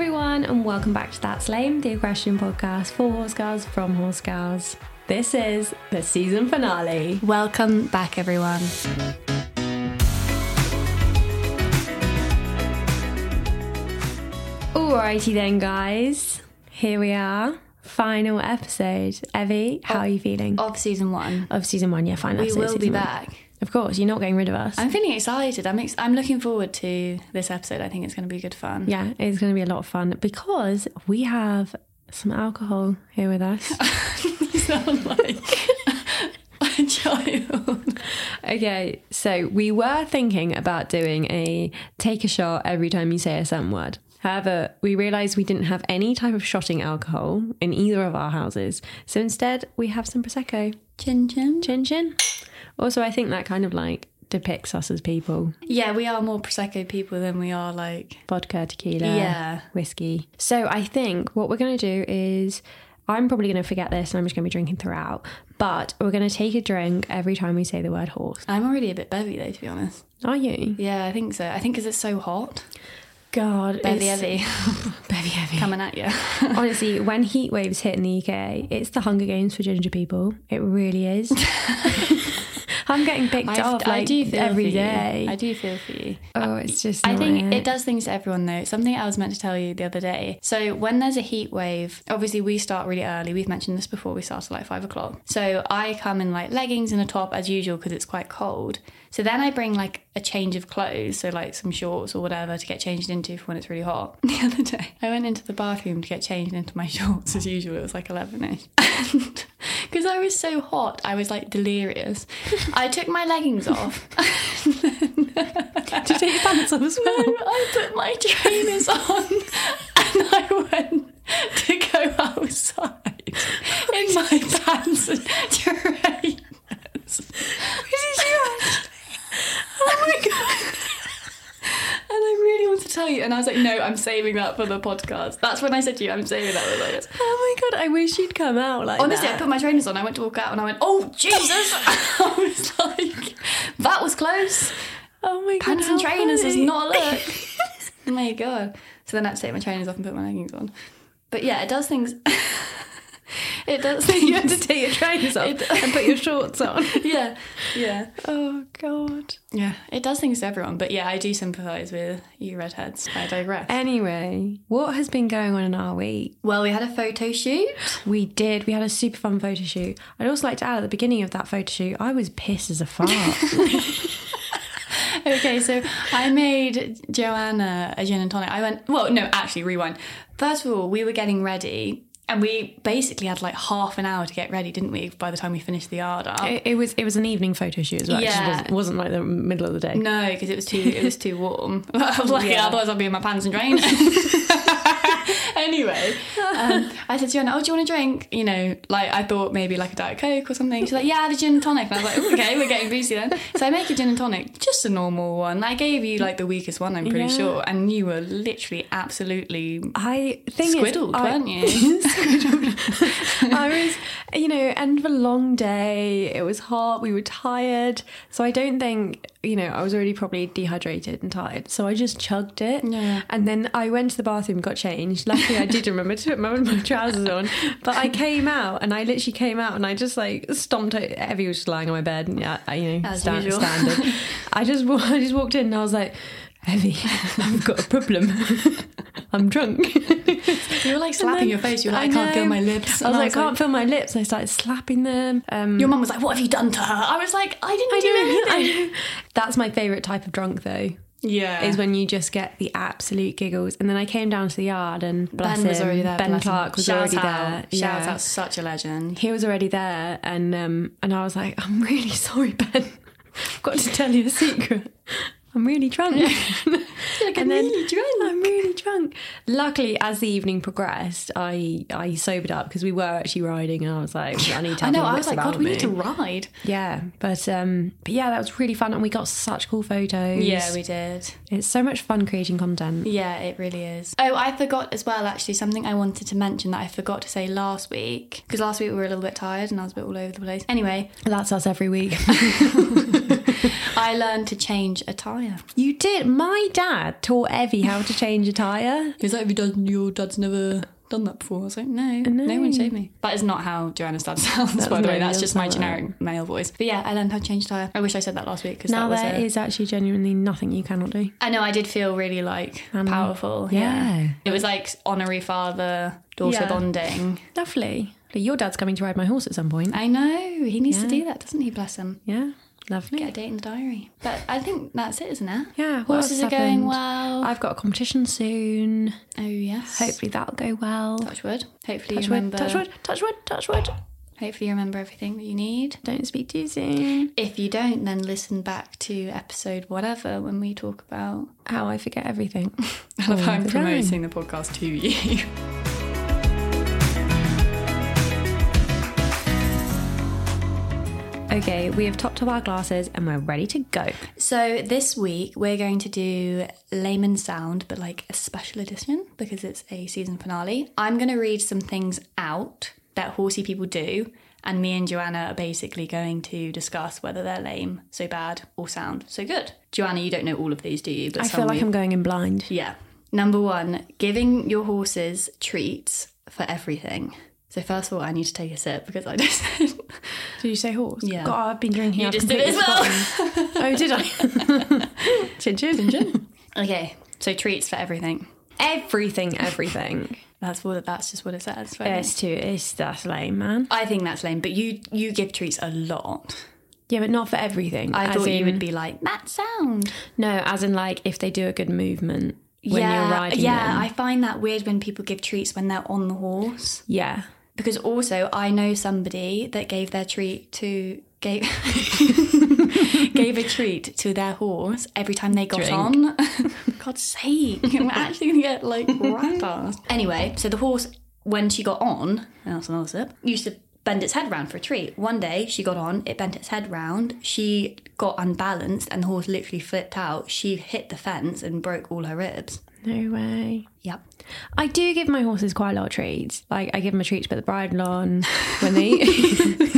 everyone, and welcome back to That's Lame, the Equestrian podcast for horse girls from horse girls. This is the season finale. Welcome back, everyone. Alrighty then, guys. Here we are. Final episode. Evie, how are you feeling? Of season one. Of season one, yeah, final We episode. will be one. back. Of course, you're not getting rid of us. I'm feeling excited. I'm ex- I'm looking forward to this episode. I think it's going to be good fun. yeah, it's going to be a lot of fun because we have some alcohol here with us. You sound like a child. Okay, so we were thinking about doing a take a shot every time you say a certain word. However, we realised we didn't have any type of shotting alcohol in either of our houses. So instead, we have some Prosecco. Chin chin. Chin chin. Also, I think that kind of like depicts us as people Yeah, we are more prosecco people than we are like. vodka, tequila, Yeah. whiskey. So I think what we're going to do is. I'm probably going to forget this and I'm just going to be drinking throughout. But we're going to take a drink every time we say the word horse. I'm already a bit bevy though, to be honest. Are you? Yeah, I think so. I think because it's so hot. God, Bevy heavy Bevy heavy. coming at you. Honestly, when heat waves hit in the UK, it's the Hunger Games for ginger people. It really is. I'm getting picked off like every for day. You. I do feel for you. oh, it's just. I think it does things to everyone though. Something I was meant to tell you the other day. So when there's a heat wave, obviously we start really early. We've mentioned this before. We start at like five o'clock. So I come in like leggings and a top as usual because it's quite cold. So then I bring like a change of clothes, so like some shorts or whatever to get changed into for when it's really hot. The other day, I went into the bathroom to get changed into my shorts as usual. It was like eleven ish, and because I was so hot, I was like delirious. I took my leggings off. Did you take your pants off as well? No. I put my trainers on and I went to go outside in my pants and trainers. Oh my god! And I really want to tell you, and I was like, no, I'm saving that for the podcast. That's when I said to you, I'm saving that for the podcast. Oh my god! I wish you'd come out like Honestly, I put my trainers on. I went to walk out, and I went, "Oh Jesus!" I was like, "That was close." oh my god! Pants and trainers is not a look. oh my god. So then I had to take my trainers off and put my leggings on. But yeah, it does things. it does you had to take your trainers off It- and put your shorts on. yeah, yeah, oh god. yeah. It does things to everyone. But yeah, I do sympathise with you redheads. I digress. Anyway, what has been going on in our week? well, we had a photo shoot. We did. We had a super fun photo shoot. I'd also like to add at the beginning of that photo shoot, I was pissed as a fart. okay, so I made Joanna a gin and tonic. I went, well, no, actually, rewind. First of all, we were getting ready. And we basically had like half an hour to get ready, didn't we? By the time we finished the yard up. it, it was it was an evening photo shoot as well. It Yeah. wasn't, wasn't like the middle of the day. No, because it was too it was too warm. like, Yeah. Otherwise, I'd be in my pants and trainers. anyway, um, I said to Joanna, "Oh, do you want a drink?" You know, like I thought maybe like a diet coke or something. She's like, "Yeah, a gin and tonic." And I was like, "Oh, "Okay, we're getting boozy then." So I make a gin and tonic, just a normal one. I gave you like the weakest one, I'm pretty Yeah. sure, and you were literally absolutely I think squiddled, I, weren't you? I was, you know, end of a long day. It was hot. We were tired. So I don't think, you know, I was already probably dehydrated and tired. So I just chugged it. Yeah. And then I went to the bathroom, got changed. I did remember to put my, my trousers on. But I came out and I literally came out and I just like stomped. Evie was just lying on my bed. And yeah, I, you know, As stand, usual. standard. I just, I just walked in and I was like, Evie, I've got a problem. I'm drunk. you were like slapping then- your face. You were I like, "I can't feel my lips." I was like, I can't feel my lips. I started slapping them. Um, Your mum was like, "What have you done to her?" I was like, "I didn't I do know, anything." I. That's my favourite type of drunk, though, Yeah, is when you just get the absolute giggles. And then I came down to the yard and bless Ben was him, already there. Ben bless him. Clark was Shout already out. there. Shout Yeah. out, such a legend. He was already there, and um, and I was like, I'm really sorry, Ben. I've got to tell you a secret. I'm really drunk. Like, and then really drunk. I'm really drunk. Luckily, as the evening progressed, I I sobered up because we were actually riding, and I was like, I need to. I know. I was like, God, we me." need to ride. Yeah, but um, but yeah, that was really fun, and we got such cool photos. Yeah, we did. It's so much fun creating content. Yeah, it really is. Oh, I forgot as well. Actually, something I wanted to mention that I forgot to say last week because last week we were a little bit tired and I was a bit all over the place. Anyway, That's us every week. I learned to change a tyre. You did. My dad taught Evie how to change a tyre. He's like, have you done, your dad's never done that before? I was like, no, no, one showed me. That is not how Joanna's dad sounds, by the way. That's just my doesn't sound generic male voice. But yeah, I learned how to change a tyre. I wish I said that last week because Now that was there a- is actually genuinely nothing you cannot do. I know I did feel really like powerful. yeah. It was like honorary father daughter Yeah. bonding. Lovely. Your dad's coming to ride my horse at some point. I know. He needs to do that, doesn't he? Bless him. Yeah. Lovely. Get a date in the diary. But I think that's it, isn't it? Yeah. what Horses are going well. I've got a competition soon. oh yes. Hopefully that'll go well. Touch wood. Hopefully Touch you wood, remember. touch wood, touch wood, touch wood. Hopefully you remember everything that you need. Don't speak too soon. If you don't, then listen back to episode whatever when we talk about. How I forget everything. I love how I'm promoting the podcast to you. Okay, we have topped up our glasses and we're ready to go. So this week we're going to do Layman Sound, but like a special edition because it's a season finale. I'm going to read some things out that horsey people do, and me and Joanna are basically going to discuss whether they're lame, so bad, or sound, so good. Joanna, you don't know all of these, do you? But I feel like we- I'm going in blind. Yeah. Number one, giving your horses treats for everything. So first of all, I need to take a sip because I just Did you say horse? Yeah. God, I've been drinking. You I've just did as well. oh, did I? chin chin. chin. okay. So treats for everything. Everything, everything. That's what. That's just what it says. right? It's too. It's that's lame, man. I think that's lame, but you you give treats a lot. Yeah, but not for everything. I As thought you in- would be like that sound. No, as in like if they do a good movement when yeah, you're riding yeah. them. I find that weird when people give treats when they're on the horse. yeah. Because also, I know somebody that gave their treat to gave gave a treat to their horse every time they got Drink. on. God's sake, we're actually gonna get like rat ass. Anyway, so the horse, when she got on, that's another sip, used to bend its head round for a treat. One day she got on, it bent its head round, she got unbalanced, and the horse literally flipped out. She hit the fence and broke all her ribs. No way. Yep. I do give my horses quite a lot of treats. Like I give them a treat to put the bridle on when they.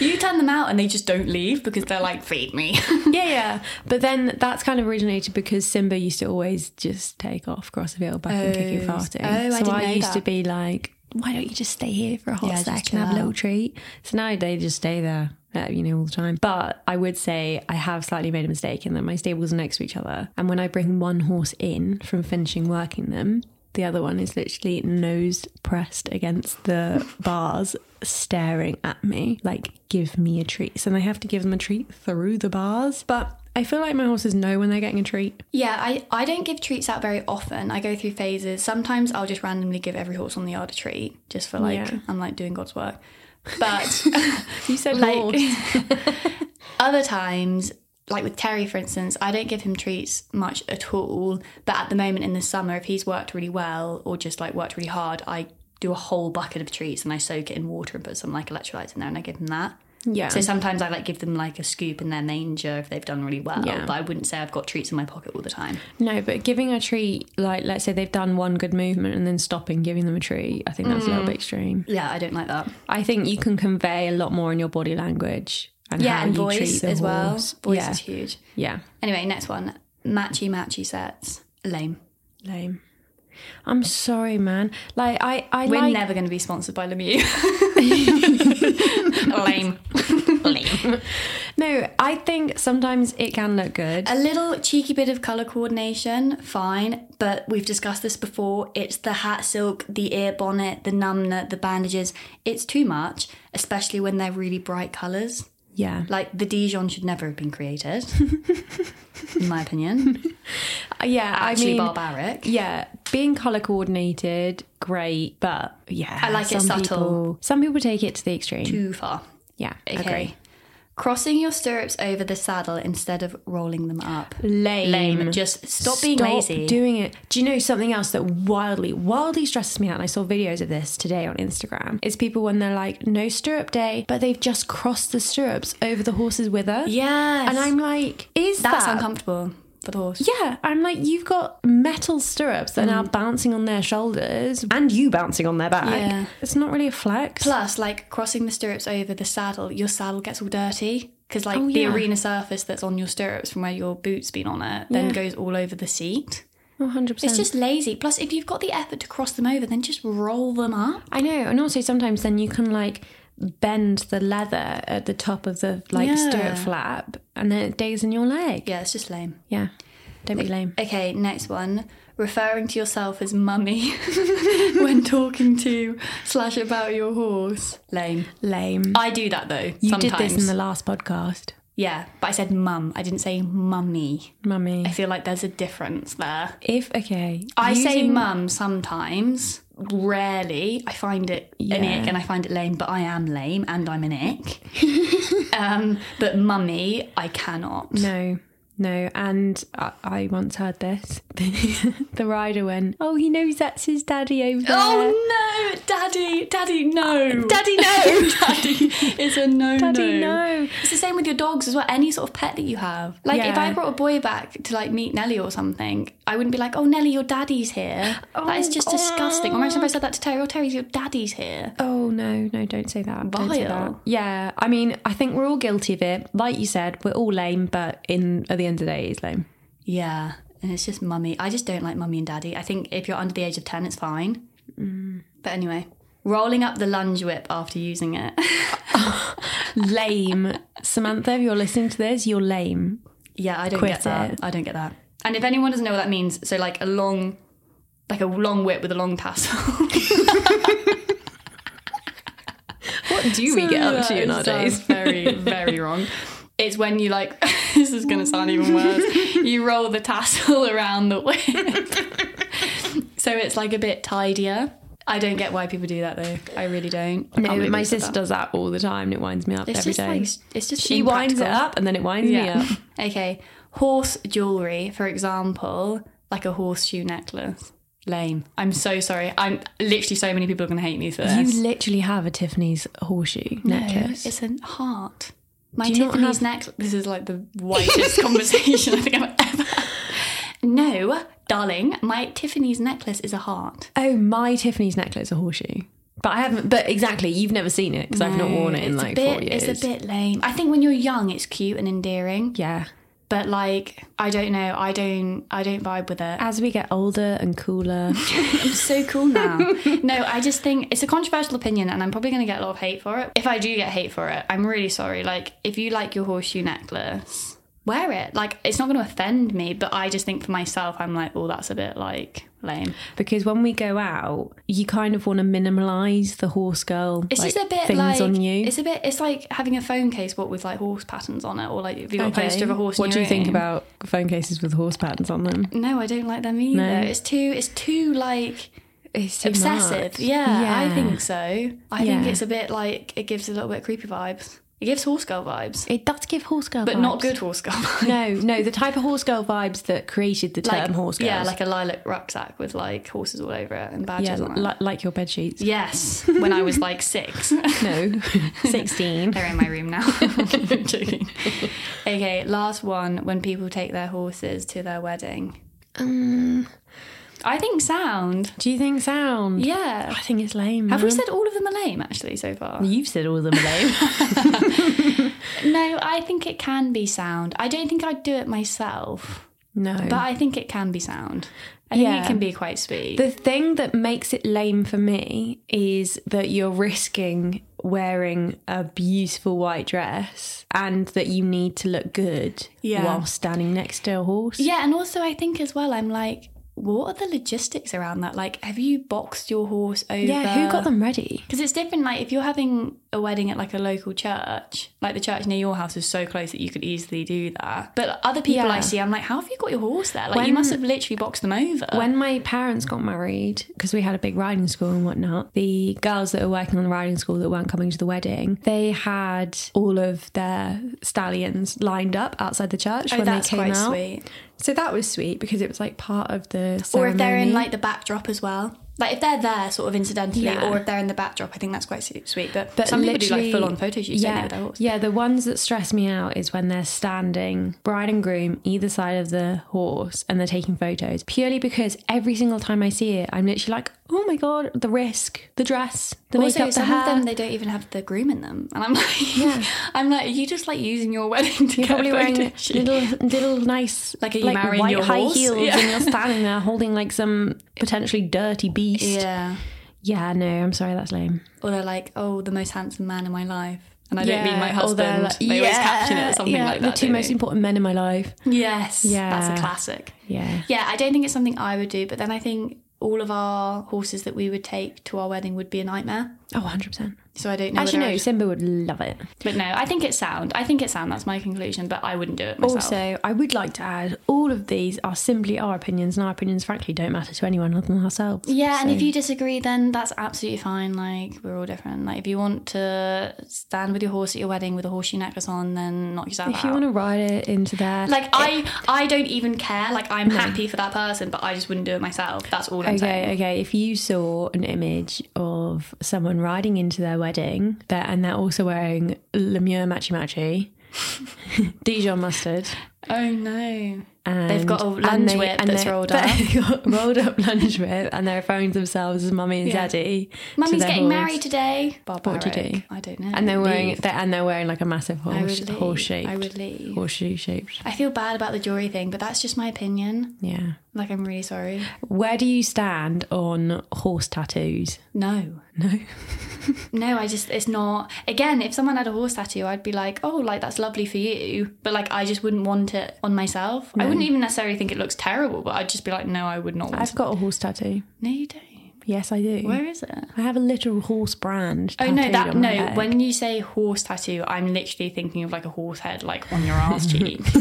You turn them out and they just don't leave because they're like, feed me. yeah, yeah. But then that's kind of originated because Simba used to always just take off, cross the field, back and kick you Oh, farting. oh, I so I know used to be like, why don't you just stay here for a hot Yeah, sec and have a little treat? So now they just stay there, uh, you know, all the time. But I would say I have slightly made a mistake in that my stables are next to each other. And when I bring one horse in from finishing working them, the other one is literally nose pressed against the bars, staring at me, like, give me a treat. So I have to give them a treat through the bars. But I feel like my horses know when they're getting a treat. Yeah, I, I don't give treats out very often. I go through phases. Sometimes I'll just randomly give every horse on the yard a treat just for like, Yeah. I'm like doing God's work. But You said like other times, like with Terry, for instance, I don't give him treats much at all. But at the moment in the summer, if he's worked really well or just like worked really hard, I do a whole bucket of treats and I soak it in water and put some like electrolytes in there and I give him that. Yeah. So sometimes I like give them like a scoop in their manger if they've done really well. Yeah. But I wouldn't say I've got treats in my pocket all the time. No, but giving a treat, like let's say they've done one good movement and then stopping giving them a treat, I think that's a little mm. bit extreme. Yeah, I don't like that. I think you can convey a lot more in your body language and Yeah, and voice as well. Voice yeah, is huge. yeah, Anyway, next one. Matchy matchy sets. Lame. lame. I'm sorry, man. Like I, I We're like. never going to be sponsored by Lemieux. Lame. Lame. no, I think sometimes it can look good. A little cheeky bit of colour coordination, fine. But we've discussed this before. It's the hat silk, the ear bonnet, the numnut, the bandages. It's too much, especially when they're really bright colours. Yeah, Like the Dijon should never have been created, in my opinion. Uh, yeah. Actually, I mean, barbaric. yeah, being color coordinated, great, but yeah, I like it subtle. People, some people take it to the extreme. Too far. yeah, Okay. agree. Crossing your stirrups over the saddle instead of rolling them up. Lame. Lame. Just stop being Stop lazy. doing it. Do you know something else that wildly, wildly stresses me out? And I saw videos of this today on Instagram. Is people when they're like, no stirrup day, but they've just crossed the stirrups over the horse's wither. yes. And I'm like, is That's that uncomfortable for the horse. Yeah, I'm like, you've got metal stirrups that are now Mm. bouncing on their shoulders and you bouncing on their back. Yeah. It's not really a flex. Plus, like crossing the stirrups over the saddle, your saddle gets all dirty. Because like Oh, the yeah. arena surface that's on your stirrups from where your boot's been on it, then Yeah. goes all over the seat. Oh, 100%. It's just lazy. Plus, if you've got the effort to cross them over, then just roll them up. I know, and also sometimes then you can like bend the leather at the top of the like Yeah. stirrup flap, and then it digs in your leg. Yeah, it's just lame. Yeah, don't be lame. Okay, next one. Referring to yourself as mummy when talking to slash about your horse. Lame. Lame. I do that though. you sometimes. did this in the last podcast, Yeah, but I said mum. I didn't say mummy. mummy. I feel like there's a difference there. If okay, I say mum sometimes. Rarely. I find it an ick and I find it lame, but I am lame and I'm an ick. um, but mummy, I cannot. No, no, and I, I once heard this. the rider went, "Oh, he knows that's his daddy over oh, there." Oh no, daddy, daddy, no. Uh, daddy, no. daddy is a no Daddy, no. no. It's the same with your dogs as well. Any sort of pet that you have. Like if I brought a boy back to like meet Nelly or something, I wouldn't be like, "Oh, Nelly, your daddy's here." Oh, that is just disgusting. Or imagine if I said that to Terry. Oh, Terry, your daddy's here. Oh no, no, don't say that. Don't say that. Yeah, I mean, I think we're all guilty of it. Like you said, we're all lame, but in at the end of the day, it's lame. Yeah, and it's just mummy. I just don't like mummy and daddy. I think if you're under the age of ten, it's fine. Mm. But anyway, rolling up the lunge whip after using it. lame, Samantha. If you're listening to this, you're lame. Yeah, I don't Quit get that. it. I don't get that. And if anyone doesn't know what that means, so like a long, like a long whip with a long tassel. What do we get up to nowadays? very, very wrong. It's when you like. this is going to sound even worse. You roll the tassel around the whip, so it's like a bit tidier. I don't get why people do that though. I really don't. I No, can't my sister that. does that all the time. and It winds me up every day. It's every just day. like it's just she winds it up and then it winds me up. okay. Horse jewelry, for example, like a horseshoe necklace. Lame. I'm so sorry. I'm literally so many people are going to hate me for this. You literally have a Tiffany's horseshoe necklace. No, necklace. it's a heart. My Do you not Tiffany's have- necklace. This is like the whitest conversation I think I've ever had. No, darling, my Tiffany's necklace is a heart. oh, my Tiffany's necklace is a horseshoe. But I haven't. But exactly, you've never seen it because I've not worn it in like bit, four years. It's a bit lame. I think when you're young, it's cute and endearing. Yeah. But like, I don't know. I don't. I don't vibe with it. As we get older and cooler, I'm so cool now. no, I just think it's a controversial opinion, and I'm probably going to get a lot of hate for it. If I do get hate for it, I'm really sorry. Like, if you like your horseshoe necklace, wear it. Like, it's not going to offend me, but I just think for myself, I'm like, oh, that's a bit like lame. because when we go out, you kind of want to minimalise the horse girl. It's like, just a bit things like on you. it's a bit. It's like having a phone case, but with like horse patterns on it, or like if you got a poster of a horse. What do you think about phone cases with horse patterns on them? No, I don't like them either. No. It's too. It's too like It's too obsessive. Yeah, Yeah, I think so. I think it's a bit like it gives a little bit creepy vibes. It gives horse girl vibes, It does give horse girl, but not good horse girl. vibes. No, no, the type of horse girl vibes that created the term like horse girls. yeah, like a lilac rucksack with like horses all over it and yeah, badges on it. li- like your bed sheets. yes, when I was like six. No, sixteen. They're in my room now. Joking. Okay, last one. When people take their horses to their wedding, Um, I think sound. do you think sound? Yeah. I think it's lame. Have we said all of them are lame actually so far? You've said all of them are lame. No, I think it can be sound. I don't think I'd do it myself, no. but I think it can be sound. I think Yeah. it can be quite sweet. The thing that makes it lame for me is that you're risking wearing a beautiful white dress and that you need to look good Yeah. while standing next to a horse. yeah, and also I think as well, I'm like, what are the logistics around that? Like, have you boxed your horse over? Yeah, who got them ready? Because it's different. Like, if you're having a wedding at like a local church, like the church near your house is so close that you could easily do that. But other people Yeah. I see, I'm like, how have you got your horse there? Like, you must have literally boxed them over. When my parents got married, because we had a big riding school and whatnot, the girls that were working on the riding school that weren't coming to the wedding, they had all of their stallions lined up outside the church oh, when they came quite out. sweet. So that was sweet because it was like part of the Or if they're in like the backdrop as well. Like if they're there sort of incidentally, Yeah. or if they're in the backdrop, I think that's quite sweet. But, But some people do like full on photo shoots, yeah, yeah. The ones that stress me out is when they're standing, bride and groom, either side of the horse, and they're taking photos. Purely because every single time I see it, I'm literally like, oh my god, the risk, the dress, the Also, some hair. of them they don't even have the groom in them, and I'm like, yeah. I'm like, are you just like using your wedding to You're get probably wearing little, little nice, Like, are you marrying white your high horse? heels, Yeah. and you're standing there holding like some potentially dirty beast. Yeah. Yeah, no, I'm sorry, that's lame. Or they're like, oh, the most handsome man in my life. And I don't mean my husband. like- they always caption it something yeah, like the two most they? important men in my life. Yes. Yeah. That's a classic. Yeah. Yeah, I don't think it's something I would do, but then I think all of our horses that we would take to our wedding would be a nightmare. Oh, 100%. So I don't know. Actually, whether no, I'd- Simba would love it. But no, I think it's sound. I think it's sound. That's my conclusion. But I wouldn't do it myself. Also, I would like to add all of these are simply our opinions, and our opinions, frankly, don't matter to anyone other than ourselves. yeah, and if you disagree, then that's absolutely fine. Like we're all different. Like if you want to stand with your horse at your wedding with a horseshoe necklace on, then knock yourself If out. you want to ride it into there. like I, I don't even care. Like I'm happy for that person, but I just wouldn't do it myself. That's all I'm Okay, saying. okay. If you saw an image of someone riding into their wedding that, and they're also wearing Lemieux Matchy Matchy, Dijon mustard, Oh no. and They've got a lunge they- whip and that's rolled up. rolled up lunge whip, and they're referring to themselves as mummy and Yeah. daddy. Mummy's getting horse. married today. Barbaric. What do you do? I don't know. and they're wearing they're, and they're wearing like a massive horse horse shaped I would leave. horseshoe shaped. I feel bad about the jewelry thing, but that's just my opinion. Yeah. Like I'm really sorry. Where do you stand on horse tattoos? No. No. No, I just it's not again, if someone had a horse tattoo, I'd be like, Oh, like that's lovely for you. But like I just wouldn't want it on myself. I wouldn't even necessarily think it looks terrible, but I'd just be like, No, I would not want I've got a horse tattoo. No, you don't. Yes, I do. Where is it? I have a literal horse brand. Oh no, that no. leg. When you say horse tattoo, I'm literally thinking of like a horse head, like on your ass cheek,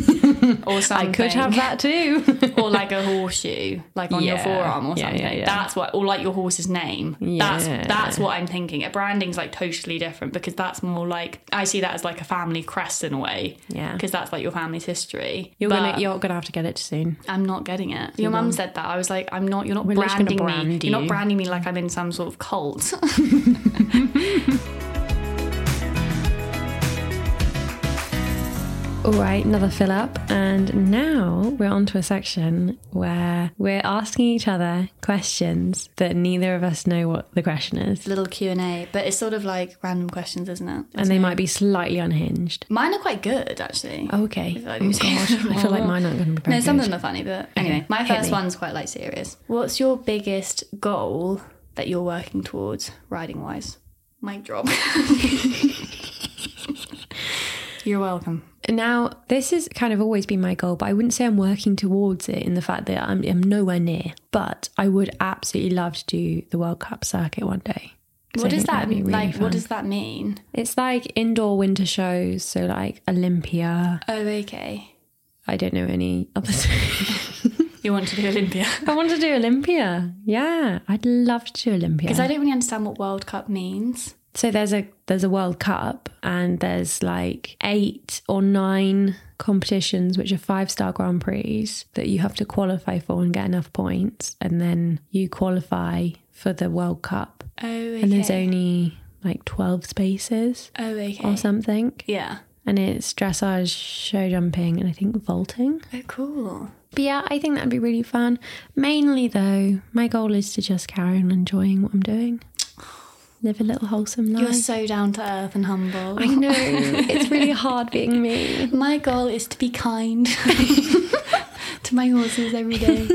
or something. I could have that too. or like a horseshoe, like on your forearm or something. yeah, yeah. That's what, or like your horse's name. That's Yeah. that's what I'm thinking. A branding's like totally different because that's more like I see that as like a family crest in a way. Yeah. because that's like your family's history. You're But gonna you're gonna have to get it soon. I'm not getting it. Your mum said that. I was like, I'm not. You're not We're branding gonna me. brand You're not branding me like I'm in some sort of cult. All right, another fill up, and now we're on to a section where we're asking each other questions that neither of us know what the question is, Little Q and A, but it's sort of like random questions, isn't it? and they might be slightly unhinged. Mine are quite good actually. Oh, okay. like- Oh god, I feel like oh, mine aren't going to be very No, some of them are funny, but anyway, my first one's quite like serious. What's your biggest goal that you're working towards riding wise? Mic drop. you're welcome. Now, this has kind of always been my goal, but I wouldn't say I'm working towards it in the fact that I'm, I'm nowhere near. But I would absolutely love to do the World Cup circuit one day. What does that really like? fun. What does that mean? It's like indoor winter shows, so like Olympia. Oh, okay. I don't know any others. You want to do Olympia? I want to do Olympia. Yeah, I'd love to do Olympia. Because I don't really understand what World Cup means. So there's a there's a World Cup and there's like eight or nine competitions which are five star Grand Prix that you have to qualify for and get enough points and then you qualify for the World Cup. Oh, okay. And there's only like 12 spaces oh, okay. or something. Yeah. And it's dressage, show jumping, and I think vaulting. Oh, cool. But yeah, I think that'd be really fun. Mainly though, my goal is to just carry on enjoying what I'm doing. Oh, Live a little wholesome life. You're so down to earth and humble. I know. it's really hard being me. My goal is to be kind to my horses every day.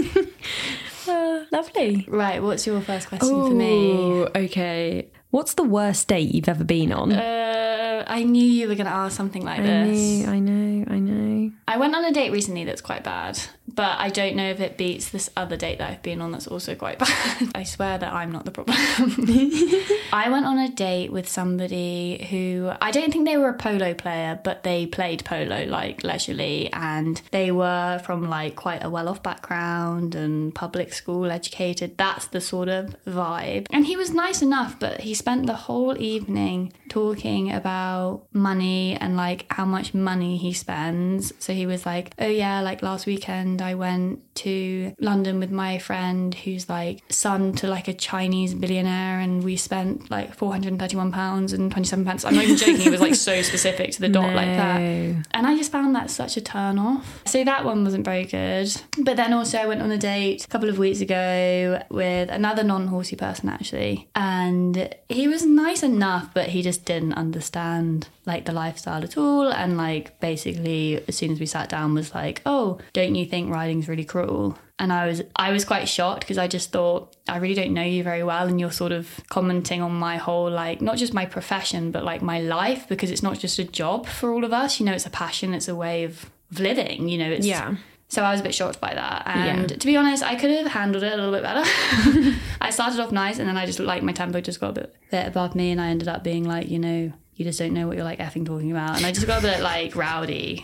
Uh, lovely. Right, what's your first question for me? Okay. What's the worst date you've ever been on? Uh, I knew you were going to ask something like I this. know, I know, I know. I went on a date recently that's quite bad, but I don't know if it beats this other date that I've been on that's also quite bad. I swear that I'm not the problem. I went on a date with somebody who I don't think they were a polo player, but they played polo like leisurely and they were from like quite a well off background and public school educated. That's the sort of vibe. And he was nice enough, but he spent the whole evening talking about money and like how much money he spends. So he was like, Oh, yeah, like last weekend I went to London with my friend who's like son to like a Chinese billionaire and we spent like £431 and 27 pence. I'm not even joking, it was like so specific to the dot like that. And I just found that such a turn off. So that one wasn't very good. But then also I went on a date a couple of weeks ago with another non-horsey person actually. And he was nice enough, but he just didn't understand like the lifestyle at all. And like basically as soon as we sat down was like, Oh, don't you think riding's really cruel? And I was I was quite shocked because I just thought I really don't know you very well and you're sort of commenting on my whole like not just my profession but like my life because it's not just a job for all of us you know it's a passion it's a way of, of living you know it's Yeah. So I was a bit shocked by that. And to be honest, I could have handled it a little bit better. I started off nice and then I just like my tempo just got a bit, bit above me and I ended up being like, you know, you just don't know what you're like effing talking about. And I just got a bit like rowdy.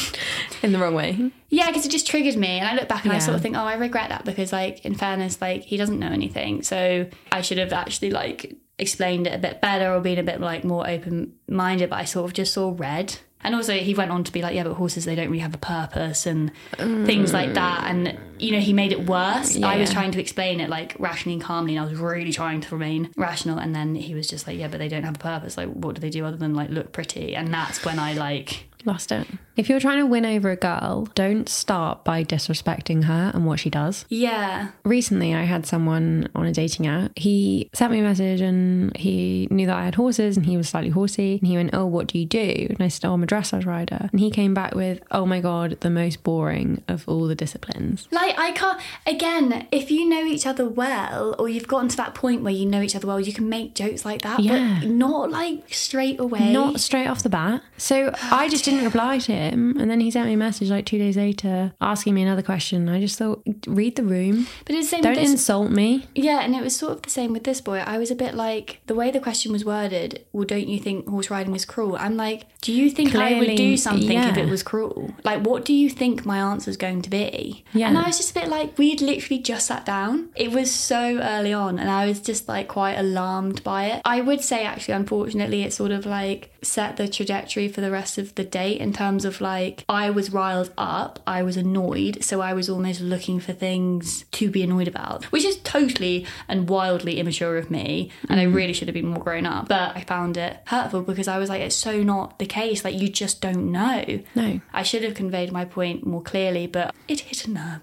In the wrong way. Yeah, because it just triggered me. And I look back and I sort of think, oh, I regret that because, like, in fairness, like, he doesn't know anything. So I should have actually, like, explained it a bit better or been a bit, like, more open minded. But I sort of just saw red. And also, he went on to be like, yeah, but horses, they don't really have a purpose and mm. things like that. And, you know, he made it worse. I was trying to explain it, like, rationally and calmly. And I was really trying to remain rational. And then he was just like, yeah, but they don't have a purpose. Like, what do they do other than, like, look pretty? And that's when I, like, Lost it. If you're trying to win over a girl, don't start by disrespecting her and what she does. yeah. Recently, I had someone on a dating app. He sent me a message and he knew that I had horses and he was slightly horsey. And he went, Oh, what do you do? And I said, Oh, I'm a dressage rider. And he came back with, Oh my God, the most boring of all the disciplines. Like I can't again, if you know each other well or you've gotten to that point where you know each other well, you can make jokes like that, Yeah. but not like straight away. Not straight off the bat. So I just didn't reply to him. And then he sent me a message like two days later asking me another question. I just thought, read the room. but it's the same Don't this, insult me. Yeah, and it was sort of the same with this boy. I was a bit like the way the question was worded, well, don't you think horse riding is cruel? I'm like, do you think I would do something if it was cruel? Like, what do you think my answer is going to be? Yeah. And I was just a bit like, we'd literally just sat down. It was so early on, and I was just like quite alarmed by it. I would say, actually, unfortunately, it sort of like set the trajectory for the rest of the date in terms of like, I was riled up, I was annoyed, so I was almost looking for things to be annoyed about, which is totally and wildly immature of me. And I mm. really should have been more grown up. But I found it hurtful because I was like, it's so not the case. Like, you just don't know. No. I should have conveyed my point more clearly, but it hit a nerve.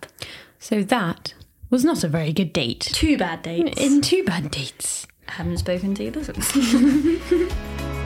So that was not a very good date. Two bad dates. In two bad dates. I haven't spoken to you since.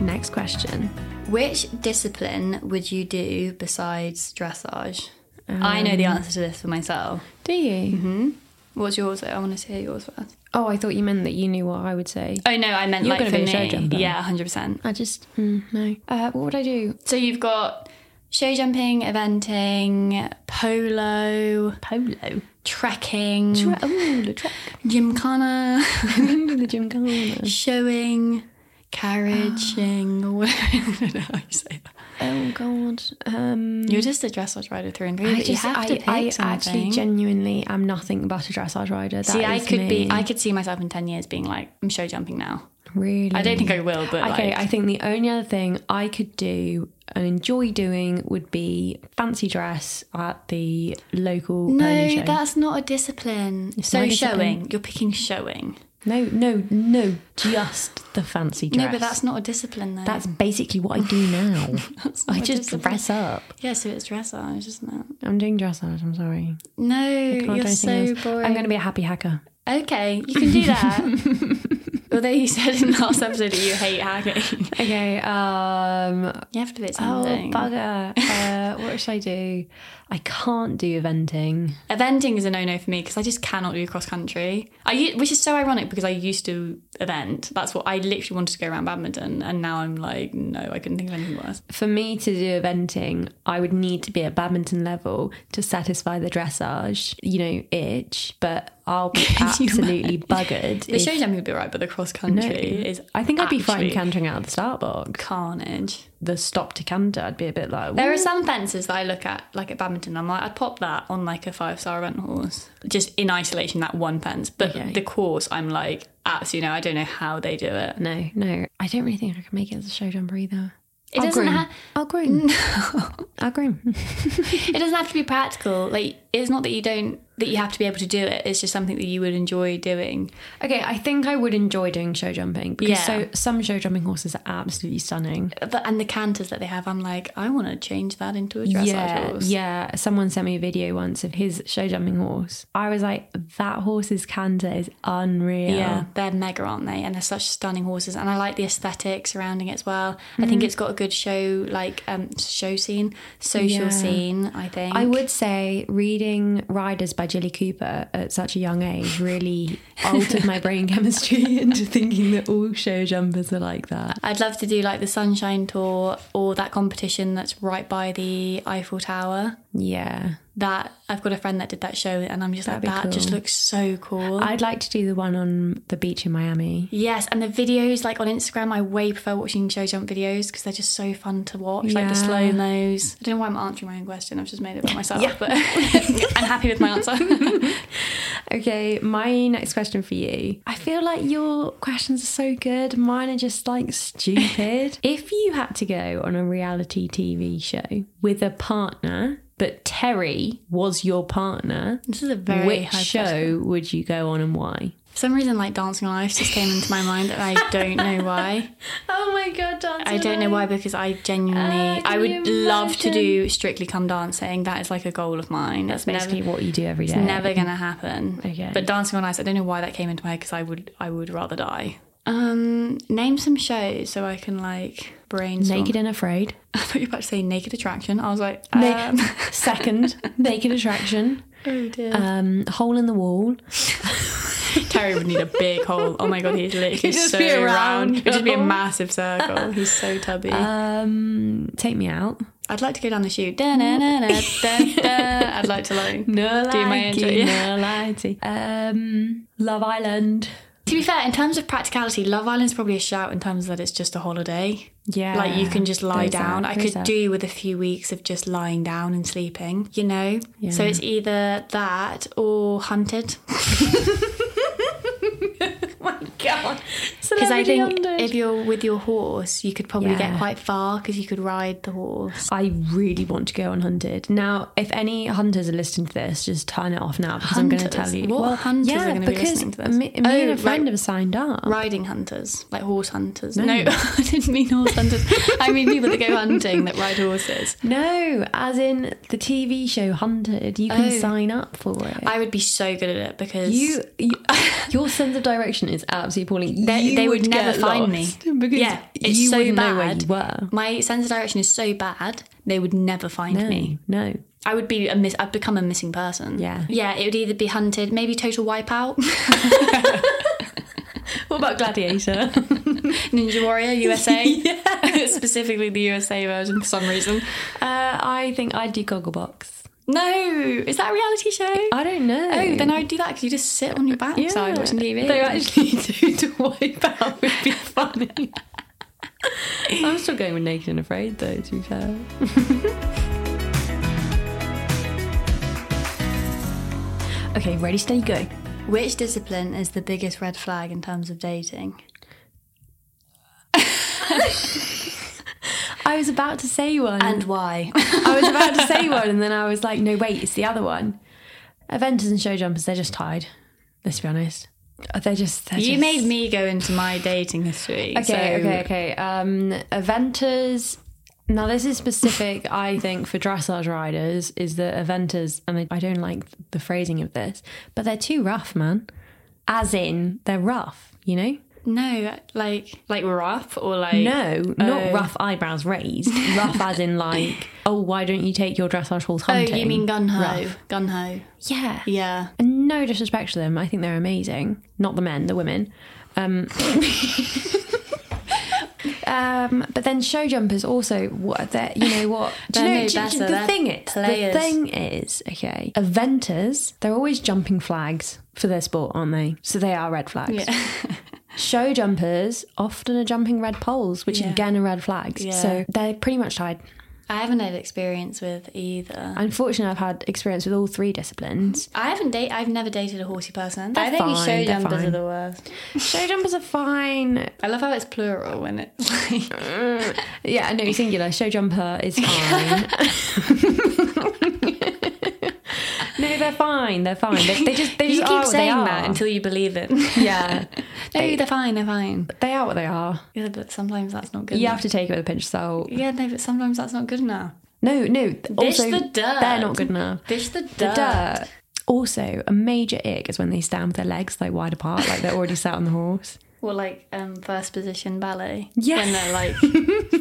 Next question. Which discipline would you do besides dressage? I know the answer to this for myself. Do you? What's yours? I want to hear yours first. Oh, I thought you meant that you knew what I would say. Oh no, I meant You're like for me. show jumper. Yeah, hundred percent. I just mm, no. Uh, what would I do? So you've got show jumping, eventing, polo, Polo. trekking, oh, the track. gymkhana, the gym showing, carriaging, or I don't know how you say that. Oh God. Um, You're just a dressage rider through and through. I but you just, have I, to pick I actually genuinely am nothing but a dressage rider. That See, I could be. I could see myself in ten years being like, I'm show jumping now. really. I don't think I will, but Okay, like, I think the only other thing I could do and enjoy doing would be fancy dress at the local no, that's not a discipline. It's so a discipline. showing, you're picking showing. No, no, no, just the fancy dress. No, but that's not a discipline though. That's basically what I do now. I just discipline. dress up. Yeah, so it's dressage, isn't it? I'm doing dressage. I'm sorry. No, you're so else. boring. I'm going to be a happy hacker. Okay, you can do that. Although you said in the last episode that you hate hacking. Okay. Um. You have to pick Oh bugger. Uh, what should I do? I can't do eventing. Eventing is a no-no for me because I just cannot do cross country. I which is so ironic because I used to event. That's what I literally wanted to go around Badminton, and now I'm like, no, I couldn't think of anything worse. For me to do eventing, I would need to be at Badminton level to satisfy the dressage, you know, itch. But I'll be absolutely buggered. The if- show jumping would be alright, but the cross no, country is. I think I'd be fine cantering out of the start box. Carnage. the stop to canter, I'd be a bit like, There are some fences that I look at, like at Badminton. I'm like, I'd pop that on like a five star event horse, just in isolation, that one fence. But Okay. the course, I'm like, absolutely no, I don't know how they do it. no, no, I don't really think I can make it as a show jumper either. It I'll doesn't groom. ha- I'll groom. I'll groom. It doesn't have to be practical. Like, it's not that you don't that you have to be able to do it. It's just something that you would enjoy doing. Okay, I think I would enjoy doing show jumping because Yeah. so some show jumping horses are absolutely stunning. But and the canters that they have, I'm like, I want to change that into a dressage yeah, horse. yeah. Someone sent me a video once of his show jumping horse. I was like, that horse's canter is unreal. Yeah, they're mega, aren't they? And they're such stunning horses. And I like the aesthetic surrounding it as well. I think it's got a good show, like um, show scene, social Yeah. scene. I think I would say reading Riders by Jilly Cooper at such a young age really altered my brain chemistry into thinking that all show jumpers are like that. I'd love to do like the Sunshine Tour or that competition that's right by the Eiffel Tower. Yeah. That I've got a friend that did that show, and I'm just That'd like, that just looks so cool. I'd like to do the one on the beach in Miami. Yes, and the videos like on Instagram, I way prefer watching show jump videos because they're just so fun to watch. Like the slow mos. I don't know why I'm answering my own question. I've just made it by myself, but I'm happy with my answer. Okay, my next question for you. I feel like your questions are so good. Mine are just like stupid. if you had to go on a reality TV show with a partner, but Terry was your partner, this is a very which show would you go on and why? For some reason, like Dancing on Ice just came into my mind, and I don't know why. Oh my god, dancing! I don't know why because I genuinely, Ah, I would love to do Strictly Come Dancing. That is like a goal of mine. That's It's basically never, what you do every day. it's never gonna happen. Okay. But Dancing on Ice, I don't know why that came into my head because I would, I would rather die. Um, name some shows so I can like brainstorm. Naked and Afraid. Thought you were about to say Naked Attraction. I was like, Na- um, Second, Naked Attraction. oh dear. Um, Hole in the Wall. Terry would need a big hole. Oh my god, he's literally He'd just so be round. It'd just be a massive circle. He's so tubby. Um, Take Me Out. I'd like to go down the chute. Da, na, na, na, da, da. I'd like to like. No Do my intro, yeah. no lighty. Um, Love Island. To be fair, in terms of practicality, Love Island's probably a shout in terms of that it's just a holiday. Yeah, Like you can just lie down. out, I could out. do with a few weeks of just lying down and sleeping, you know? Yeah. So it's either that or hunted. my Because I think if you're with your horse, you could probably Yeah. get quite far because you could ride the horse. I really want to go on hunted. Now, if any hunters are listening to this, just turn it off now because I'm going to tell you. What hunters are yeah, gonna be listening to this? Me, me and Oh, a friend right. have signed up. Riding hunters, like horse hunters. No, I didn't mean horse hunters. I mean people that go hunting that ride horses. No, as in the TV show Hunted. You can Oh. sign up for it. I would be so good at it because you, you your sense of direction is absolutely appalling. They- they would never find me. because Yeah, it's you so wouldn't know where bad. my sense of direction is so bad they would never find No, me. no. I would be a miss. I'd become a missing person. Yeah. yeah. It would either be hunted, maybe total wipeout, What about Gladiator? Ninja Warrior USA, specifically the USA version for some reason. uh, I think I'd do Gogglebox. No, is that a reality show? I don't know. Oh, then I'd do that because you just sit on your backside watching TV. They actually do to wipe out would be funny. I'm still going with Naked and Afraid though, to be fair. okay, ready, steady, go. Which discipline is the biggest red flag in terms of dating? I was about to say one. And why? I was about to say one, and then I was like, no, wait, it's the other one. Eventers and show jumpers, they're just tied. Let's be honest. They're just. They're you just- made me go into my dating history. Okay, so okay, okay. Um, eventers. Now, this is specific, I think, for dressage riders. Is that eventers, and I, I don't like the phrasing of this, but they're too rough, man. As in, they're rough. You know? No, like like rough or like No, not Oh. rough eyebrows raised. rough as in like, oh, why don't you take your dressage horse hunting? Oh, you mean gun ho? Gun ho. Yeah. Yeah. And no disrespect to them, I think they're amazing. Not the men, the women. Um, um, but then show jumpers also, what you know what? Do you know, no do- do- better, the thing is, players. the thing is, okay, eventers, they're always jumping flags for their sport, aren't they? So they are red flags. Yeah. Show jumpers often are jumping red poles, which Yeah. again are red flags. Yeah. So they're pretty much tied. I haven't had experience with either. Unfortunately, I've had experience with all three disciplines. I haven't date. I've never dated a horsey person. They're I think fine, show jumpers are the worst. Show jumpers are fine. I love how it's plural when it's like. Yeah, no, singular. Show jumper is fine. No, they're fine. They're fine. They, they just they you just keep are what they saying are. that until you believe it. yeah, no, they're fine. They're fine. they are what they are. Yeah, but sometimes that's not good. You enough. have to take it with a pinch of salt. Yeah, no, but sometimes that's not good enough. No, no. Also, the dirt. they're not good enough. Dish the dirt. The dirt. Also, a major ick is when they stand with their legs like wide apart, like they're already sat on the horse. Or like um, first position ballet. Yeah. When their like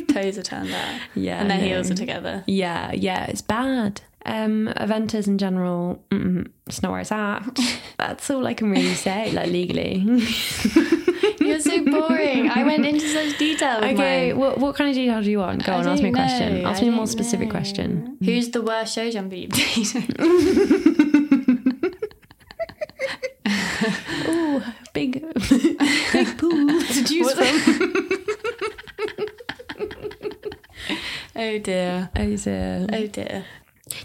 toes are turned out. Yeah, And their no. heels are together. Yeah, yeah, it's bad. Um, Eventers in general, mm-mm, it's not where it's at. That's all I can really say, like legally. You're so boring. I went into such detail. Okay, what, what kind of detail do you want? Go I on, ask me a don't question. know, Ask I me a more don't specific know. question. Who's the worst show jumper you've dated? Ooh, big, big pool to choose from. oh dear. Oh, dear. Oh dear.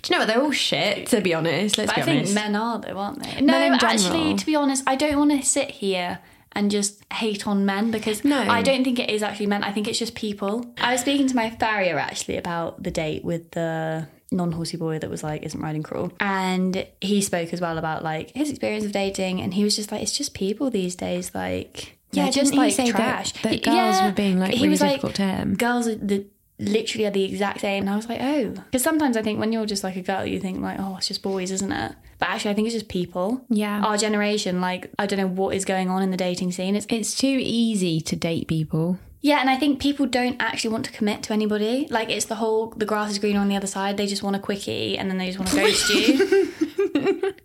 Do you know what? They're all shit, to be honest. Let's But be I think honest. men are though, aren't they? Men No, in actually, to be honest, I don't want to sit here and just hate on men because No. I don't think it is actually men. I think it's just people. I was speaking to my farrier actually about the date with the non-horsey boy that was like isn't riding cruel and he spoke as well about like his experience of dating and he was just like it's just people these days like Yeah, just he like say that- trash that girls were being, like, really difficult to him? girls are the literally are the exact same. And i was like oh. Because sometimes i think when you're just like a girl you think like oh it's just boys isn't it? But actually i think it's just people. Yeah. our generation like i don't know what is going on in the dating scene. It's It's too easy to date people. yeah and i think people don't actually want to commit to anybody. Like it's the whole the grass is greener on the other side. They just want a quickie and then they just want to ghost you.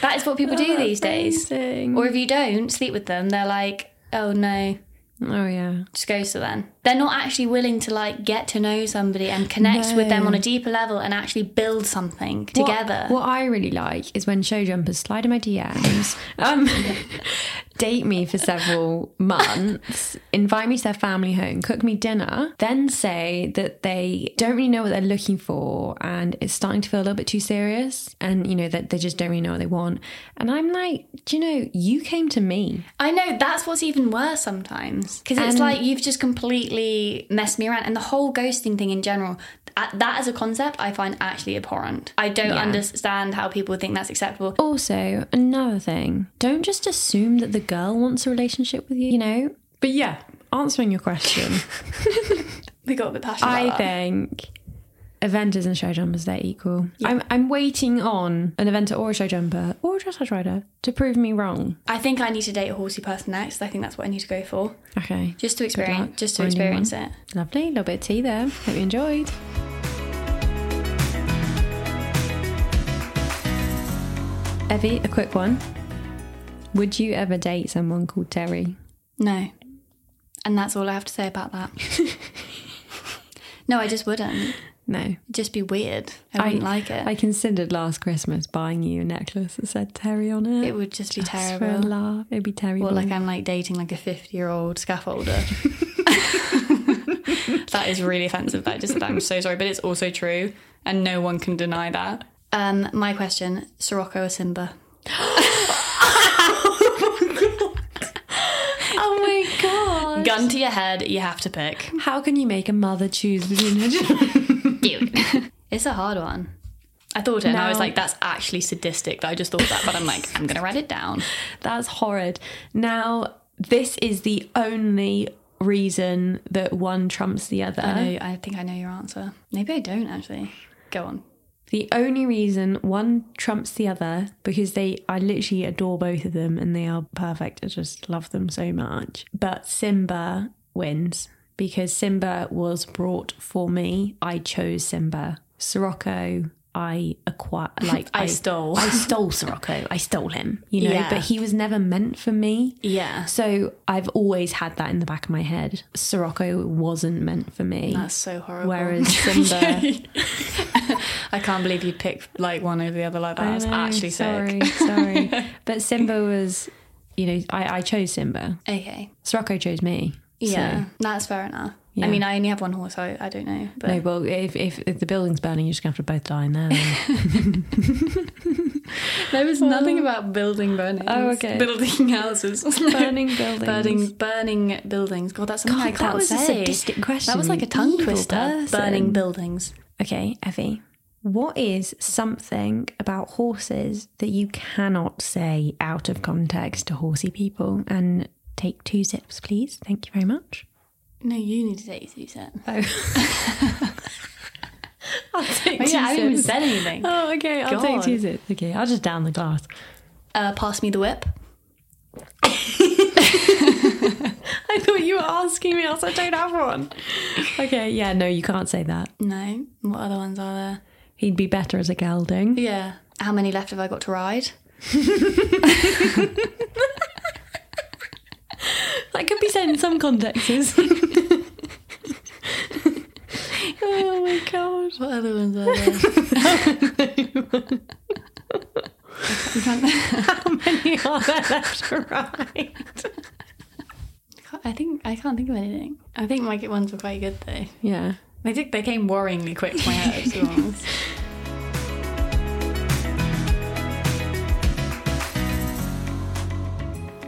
That is what people do these days. Or if you don't sleep with them they're like oh no Oh yeah. just goes to them. They're not actually willing to like get to know somebody and connect with them on a deeper level and actually build something together. What, what I really like is when show jumpers slide in my DMs, um, date me for several months, invite me to their family home, cook me dinner, then say that they don't really know what they're looking for and it's starting to feel a little bit too serious and, you know, that they just don't really know what they want. And I'm like, do you know, you came to me. I know that's what's even worse sometimes because it's And- like you've just completely messed me around, and the whole ghosting thing in general. Uh, That as a concept, I find actually abhorrent. I don't Yeah. understand how people think that's acceptable. Also, another thing, don't just assume that the girl wants a relationship with you, you know? But yeah, answering your question. We got a bit passionate. I think eventers and show jumpers they're equal. I'm I'm waiting on an eventer or a show jumper or a dressage rider to prove me wrong. I think I need to date a horsey person next. I think that's what I need to go for, Okay. just to experience, just to experience it. Lovely, a little bit of tea there. Hope you enjoyed. Evie, a quick one. Would you ever date someone called Terry? No. And that's all I have to say about that. no, I just wouldn't. No. It'd just be weird. I wouldn't like it. I considered last Christmas buying you a necklace that said Terry on it. it would just be Just For a laugh. It'd be terrible. Or like I'm like dating like a 50 year old scaffolder. that is really offensive. That I just I'm so sorry, but it's also true, and no one can deny that. Um, my question: Sirocco or Simba? oh my god. Gun to your head, you have to pick. How can you make a mother choose between her children? It's a hard one. I thought it, and I was like, "That's actually sadistic." That I just thought that, but I'm like, I'm gonna write it down. That's horrid. Now, this is the only reason that one trumps the other. I know. I think I know your answer. Maybe I don't actually. Go on. The only reason one trumps the other because they I literally adore both of them and they are perfect. I just love them so much. But Simba wins because Simba was brought for me. I chose Simba. Sirocco I acquired like I stole. I stole Sirocco. I stole him, you know, Yeah. but he was never meant for me. Yeah. So I've always had that in the back of my head. Sirocco wasn't meant for me. That's so horrible. Whereas Simba I can't believe you picked like one over the other like that. That's I know, actually sorry, sick. sorry. But Simba was you know, I, I chose Simba. Okay. Sirocco chose me. Yeah, So, that's fair enough. Yeah. I mean, I only have one horse, so I don't know. But no, well, if, if, if the building's burning, you're just going to have to both die in there. there was nothing about building burning. Oh, okay. Building houses. burning buildings. burning, burning buildings. God, that's something God, I can't was a say. sadistic question, That was like a tongue evil twister. person. Burning buildings. Okay, Evie. What is something about horses that you cannot say out of context to horsey people? And take two sips, please. Thank you very much. No, you need to take two cents. Oh. I'll take Oh, yeah, I haven't even said anything. Oh, okay. I'll take God. two sips. Okay, I'll just down the glass. Uh, pass me the whip. I thought you were asking me else. I don't have one. Okay, yeah, no, you can't say that. No. What other ones are there? He'd be better as a gelding. Yeah. How many left have I got to ride? That could be said in some contexts. oh my god. What other ones are there? How many are there left to ride? I think I can't think of anything. I think my ones were quite good though. Yeah. They did. They came worryingly quick my head. be.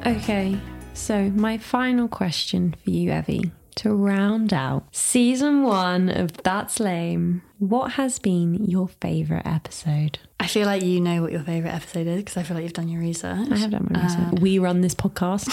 Okay, so my final question for you, Evie, to round out season one of That's Lame, what has been your favourite episode? I feel like you know what your favorite episode is because I feel like you've done your research. I have done my research. we run this podcast.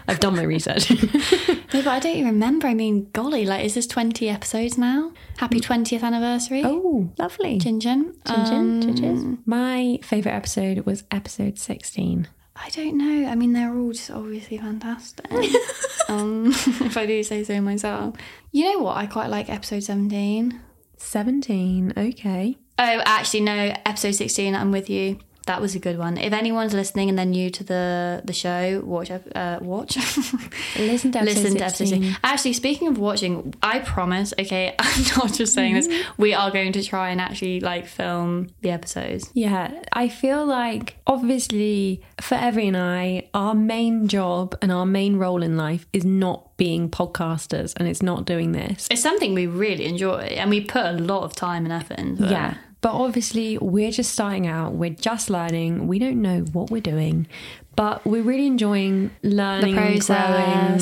I've done my research. No, but I don't even remember. I mean, golly, like, is this 20 episodes now? Happy 20th anniversary. oh, lovely. Chin Chin. Chin chin, Um. My favourite episode was episode 16. I don't know. I mean, they're all just obviously fantastic. um, if I do say so myself. You know what? I quite like episode 17. 17, okay. Oh, actually, no. Episode 16, I'm with you. That was a good one. If anyone's listening and they're new to the the show, watch uh, watch. Listen to episode Listen to episode 16. 16. Actually, speaking of watching, I promise. Okay, I'm not just saying this. We are going to try and actually like film the episodes. Yeah, I feel like obviously for Evie and I, our main job and our main role in life is not being podcasters and it's not doing this. It's something we really enjoy, and we put a lot of time and effort into it. But obviously, we're just starting out. We're just learning. We don't know what we're doing, but we're really enjoying learning and growing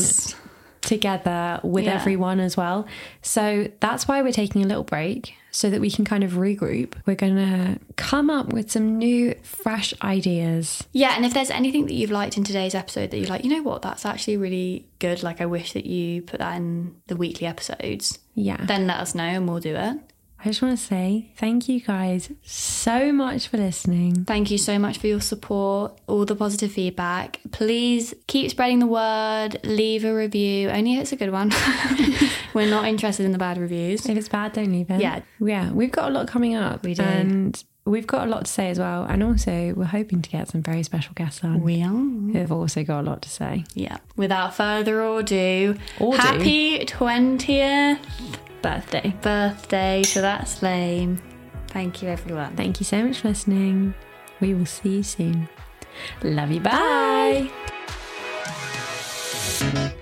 together with Yeah. everyone as well. So that's why we're taking a little break so that we can kind of regroup. We're going to come up with some new, fresh ideas. Yeah, and if there's anything that you've liked in today's episode that you're like, you know what, that's actually really good. Like, I wish that you put that in the weekly episodes. Yeah. Then let us know, and we'll do it. I just want to say thank you guys so much for listening. Thank you so much for your support, all the positive feedback. Please keep spreading the word, leave a review, only if it's a good one. We're not interested in the bad reviews. If it's bad, don't leave it. Yeah. Yeah, we've got a lot coming up. We do. And we've got a lot to say as well. And also, we're hoping to get some very special guests on We are. who have also got a lot to say. Yeah. Without further ado, Ado. happy 20th Birthday. birthday so That's Lame. Thank you, everyone. Thank you so much for listening. We will see you soon. Love you. Bye. Bye.